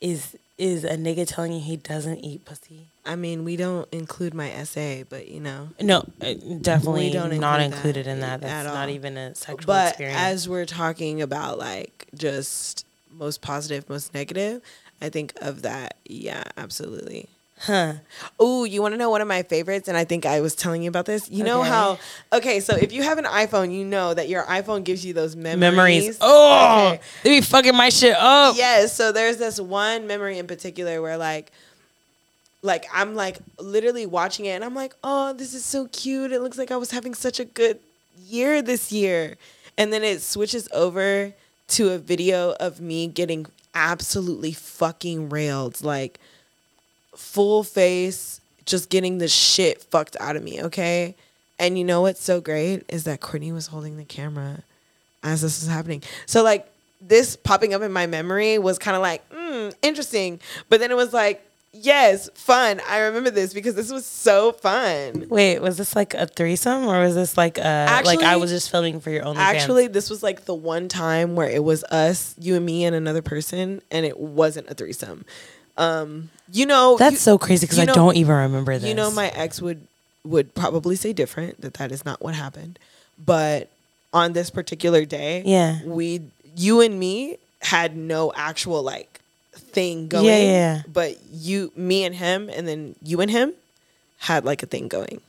is is a nigga telling you he doesn't eat pussy. I mean, we don't include my essay, but you know. No, uh, definitely don't not included in that. at That's not all. even a sexual but experience. as we're talking about like just most positive, most negative, I think of that. Yeah, absolutely. huh? Oh, you want to know one of my favorites? And I think I was telling you about this. You know Okay. how? Okay, so if you have an iPhone, you know that your iPhone gives you those memories. Memories. Oh, Okay. they be fucking my shit up. Yes. So there's this one memory in particular where like. Like I'm like literally watching it and I'm like, oh, this is so cute. It looks like I was having such a good year this year. And then it switches over to a video of me getting absolutely fucking railed. Like full face, just getting the shit fucked out of me, okay? And you know what's so great is that Courtney was holding the camera as this was happening. So like this popping up in my memory was kind of like, mm, interesting. But then it was like, yes, fun. I remember this because this was so fun. Wait, was this like a threesome or was this like uh like I was just filming for your OnlyFans? Actually, this was like the one time where it was us, you and me, and another person, and it wasn't a threesome. Um, you know, that's you- so crazy because I know- don't even remember this. You know, my ex would would probably say different that that is not what happened, but on this particular day, Yeah. we, you and me, had no actual like thing going. Yeah, yeah. But you, me, and him, and then you and him had like a thing going.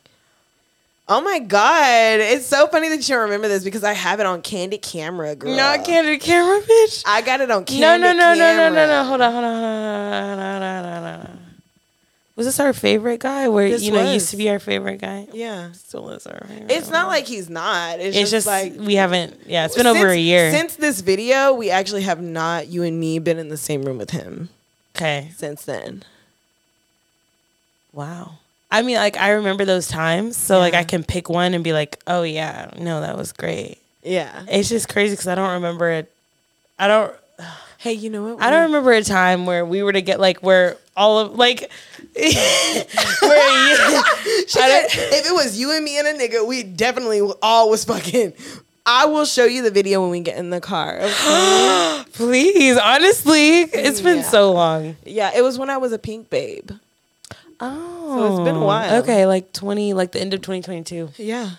Oh my god, it's so funny that you don't remember this because I have it on candid camera, girl. Not candid camera, bitch. I got it on No, candid no, no, no, no, no, no. camera. Hold on, hold on, hold on, hold on, hold on, hold on, hold on. Was this our favorite guy? Where This you know was. used to be our favorite guy? Yeah. Still is our favorite. It's not like he's not. It's, It's just, just like we haven't. Yeah, it's been over a year. Since this video, we actually have not, you and me, been in the same room with him okay. since then. Wow. I mean, like I remember those times, so like I can pick one and be like, "Oh yeah, no, that was great." Yeah. It's just crazy because I don't remember it. I don't. Hey, you know what? I don't remember a time where we were to get like where all of like where you, said, if it was you and me and a nigga, we definitely all was fucking. I will show you the video when we get in the car. okay? please honestly it's been Yeah. so long yeah, it was when I was a pink babe. oh so it's been a oh, while. okay like 20 like the end of 2022 Yeah.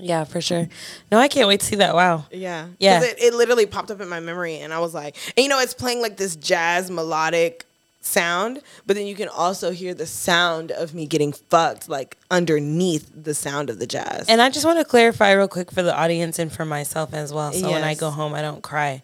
Yeah for sure no i can't wait to see that wow Yeah. Yeah. It, it literally popped up in my memory and I was like, and you know, it's playing like this jazz melodic sound, but then you can also hear the sound of me getting fucked like underneath the sound of the jazz. and i just want to clarify real quick for the audience and for myself as well so when i go home i don't cry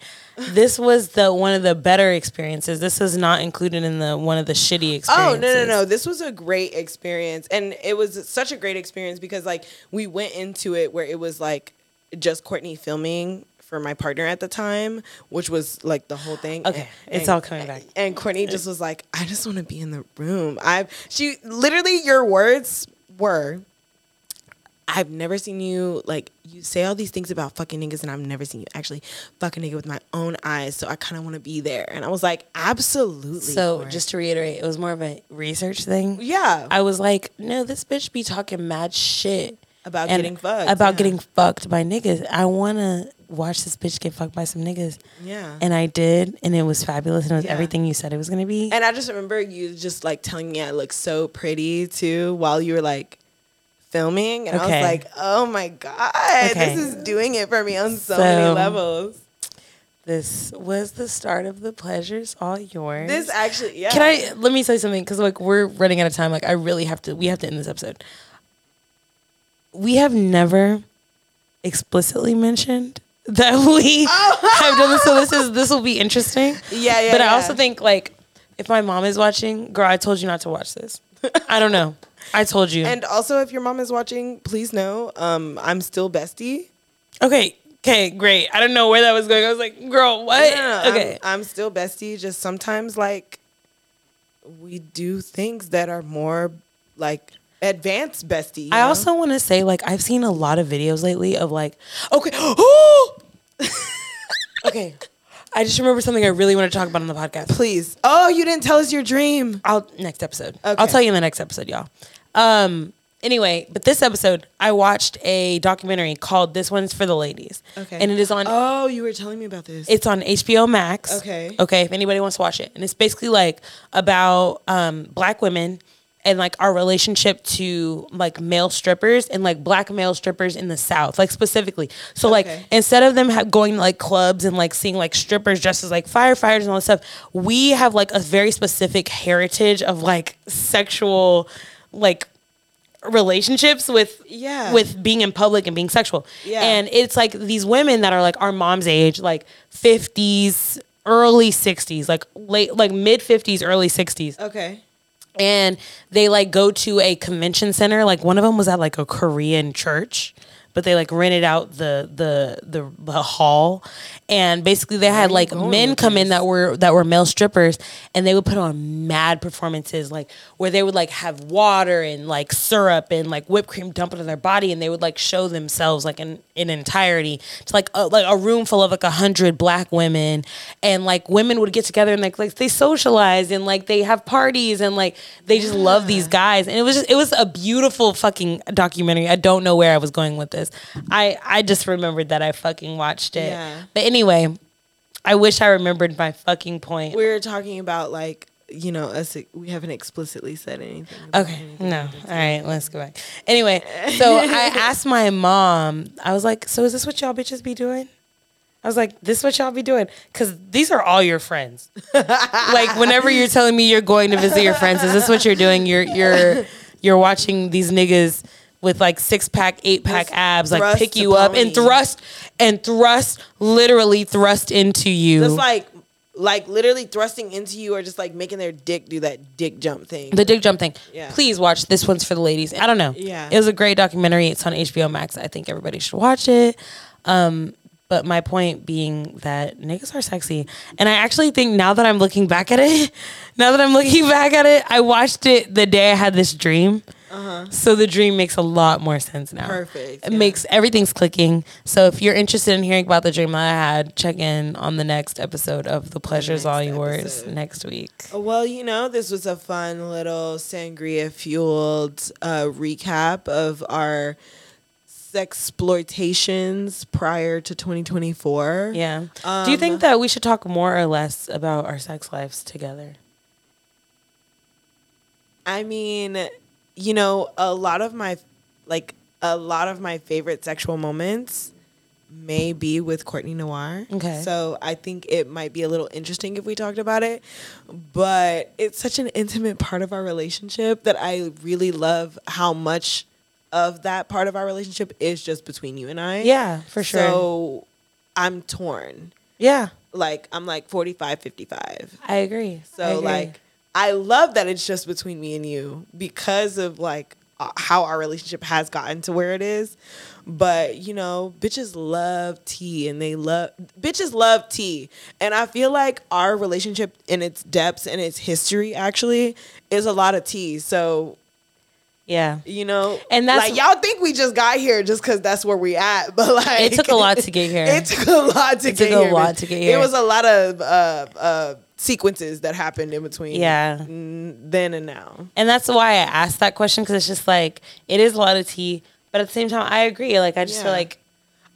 this was the one of the better experiences this is not included in the one of the shitty experiences Oh no no no! This was a great experience, and it was such a great experience because like we went into it where it was like just Courtney filming for my partner at the time, which was like the whole thing. Okay, it's all coming back. And Courtney just was like, "I just want to be in the room." I've she literally your words were. I've never seen you like you say all these things about fucking niggas, and I've never seen you actually fucking nigga with my own eyes. So I kind of want to be there. And I was like, absolutely. so just to reiterate it was more of a research thing yeah, I was like, no, this bitch be talking mad shit about and getting fucked. About yeah. getting fucked by niggas. I wanna watch this bitch get fucked by some niggas. Yeah. And I did, and it was fabulous, and it was Yeah. everything you said it was gonna be. And I just remember you just like telling me I look so pretty too while you were like filming. And I was like, oh my God, Okay. this is doing it for me on so, So- many levels. this was the start of the pleasures all yours. This actually, yeah. Can I let me say something because like we're running out of time. Like I really have to. We have to end this episode. We have never explicitly mentioned that we have done this. So this is this will be interesting. Oh. Yeah, yeah. but I also think like if my mom is watching, girl, I told you not to watch this. I don't know. I told you. And also, if your mom is watching, please know um, I'm still bestie. okay, okay, great. I don't know where that was going. I was like, girl, what? No, no, no, okay. I'm, I'm still bestie. Just sometimes, like, we do things that are more like advanced bestie. I know? also want to say, like, I've seen a lot of videos lately of like, okay, oh, okay. I just remember something I really want to talk about on the podcast. please. Oh, you didn't tell us your dream. I'll next episode. I'll tell you in the next episode, y'all. Um. Anyway, but this episode, I watched a documentary called "This One's for the Ladies," Okay. and it is on. Oh, you were telling me about this. It's on HBO Max. Okay. Okay. If anybody wants to watch it, and it's basically like about um, black women and like our relationship to like male strippers and like black male strippers in the South, like specifically. So like instead of them ha- going to like clubs and like seeing like strippers dressed as like firefighters and all this stuff, we have like a very specific heritage of like sexual like relationships with Yeah. with being in public and being sexual. Yeah. And it's like these women that are like our mom's age, like 50s, early 60s, like late like mid 50s, early 60s. okay. And they like go to a convention center. Like one of them was at like a Korean church, but they like rented out the the the, the hall. And basically they had like men come in that were that were male strippers and they would put on mad performances like where they would like have water and like syrup and like whipped cream dumped on their body and they would like show themselves like in in entirety to like a, like a room full of like a hundred black women. And like women would get together and like like they socialize and like they have parties and like they just love these guys. And it was just it was a beautiful fucking documentary. I don't know where I was going with this I I just remembered that I fucking watched it Yeah. but anyway I wish I remembered my fucking point We were talking about like you know us. We haven't explicitly said anything. Okay, anything. no. All right, let's go back. Anyway, so I asked my mom, I was like, so is this what y'all bitches be doing? I was like, this is what y'all be doing? Because these are all your friends. like, whenever you're telling me you're going to visit your friends, is this what you're doing? You're you're you're watching these niggas with like six pack, eight pack Just abs, like thrust pick you up and thrust and thrust, literally thrust into you. Just like like literally thrusting into you or just like making their dick do that dick jump thing. the dick jump thing. Yeah. Please watch this one's for the ladies. I don't know. Yeah. It was a great documentary. It's on HBO Max. I think everybody should watch it. Um, but my point being that niggas are sexy. And I actually think now that I'm looking back at it, now that I'm looking back at it, I watched it the day I had this dream. So the dream makes a lot more sense now. Uh-huh. Perfect, It yeah. makes everything's clicking. So if you're interested in hearing about the dream that I had, check in on the next episode of The Pleasure's All Yours episode. next week. Well, you know, this was a fun little sangria fueled uh, recap of our sexploitations prior to 2024. Yeah. Do you think Um, that we should talk more or less about our sex lives together? I mean, you know, a lot of my like a lot of my favorite sexual moments may be with Courtney Noir. Okay. So I think it might be a little interesting if we talked about it. But it's such an intimate part of our relationship that I really love how much of that part of our relationship is just between you and I. Yeah, for sure. So I'm torn. Yeah, Like I'm like 45 55. I agree. I So agree. like I love that it's just between me and you because of like uh, how our relationship has gotten to where it is. But you know, bitches love tea and they love bitches love tea. And I feel like our relationship in its depths and its history actually is a lot of tea. So yeah, you know, And that's- like y'all think we just got here just because that's where we at, but like It took a lot to get here. It took a lot to It get took a here. lot to get here. It was a lot of uh, uh, sequences that happened in between. Yeah. then and now. and that's why I asked that question because it's just like it is a lot of tea, but at the same time, I agree. Like I just feel like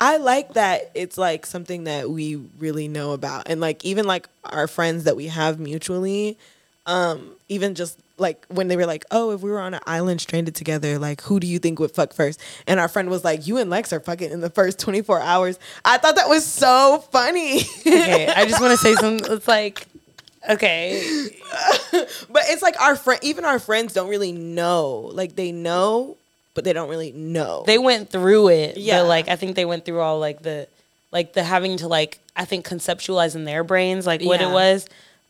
I like that it's like something that we really know about, and like even like our friends that we have mutually, um, even just like when they were like, "Oh, if we were on an island stranded together, like who do you think would fuck first? And our friend was like, "You and Lex are fucking in the first twenty four hours." I thought that was so funny. okay, I just want to say something. It's like okay, but it's like our friend, even our friends don't really know. Like they know, but they don't really know. they went through it. Yeah, Yeah. like I think they went through all like the like the having to like I think conceptualize in their brains like what it was.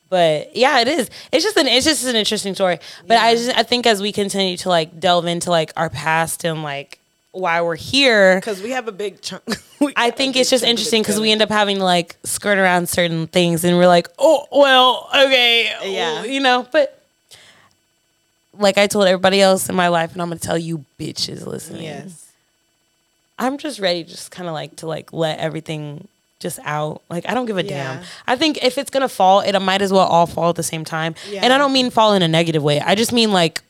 But yeah, it is. It's just an it's just an interesting story. But I just I think as we continue to like delve into like our past and like why we're here, because we have a big chunk. I think it's just chunk of it interesting because we end up having to like skirt around certain things and we're like, oh well, okay, Yeah. you know. But like I told everybody else in my life, and I'm gonna tell you bitches listening. Yes. I'm just ready, just kind of like to like let everything just out. Like I don't give a damn. I think if it's gonna fall, it might as well all fall at the same time. Yeah. And I don't mean fall in a negative way. I just mean like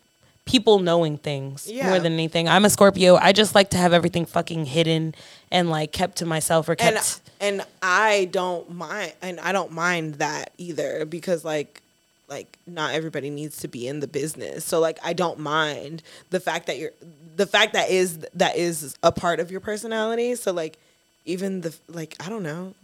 people knowing things Yeah. more than anything. I'm a Scorpio. I just like to have everything fucking hidden and like kept to myself or and kept. and I don't mind and I don't mind that either because like like not everybody needs to be in the business. So like I don't mind the fact that you're the fact that is that is a part of your personality. So like even the like I don't know.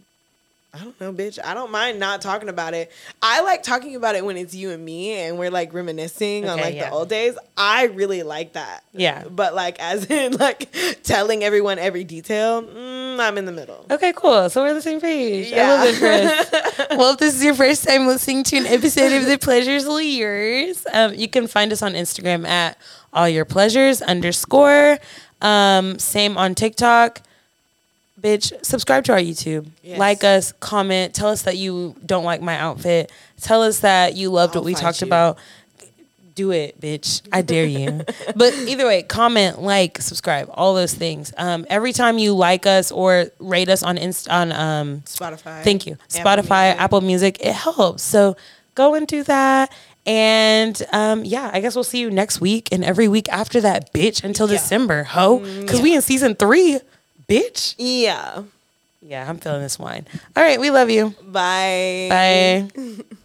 I don't know, bitch. I don't mind not talking about it. I like talking about it when it's you and me and we're like reminiscing on like yeah. the old days. I really like that. Yeah. But like as in like telling everyone every detail, mm, I'm in the middle. Okay, cool. So we're on the same page. I Yeah. love it, well, if this is your first time listening to an episode of The Pleasures All Yours, um, you can find us on Instagram at all your pleasures underscore. Um, same on TikTok. Bitch, subscribe to our YouTube. Yes. Like us, comment, tell us that you don't like my outfit. Tell us that you loved I'll what we talked you. about. Do it, bitch. I dare you. but either way, comment, like, subscribe, all those things. Um, every time you like us or rate us on Inst- on um, Spotify. Thank you. Apple Spotify, Music. Apple Music, it helps. So go and do that. And um, yeah, I guess we'll see you next week and every week after that, bitch, until Yeah. December, ho. Because we in season three, bitch. Yeah. Yeah, I'm feeling this wine. All right, we love you. Bye. Bye.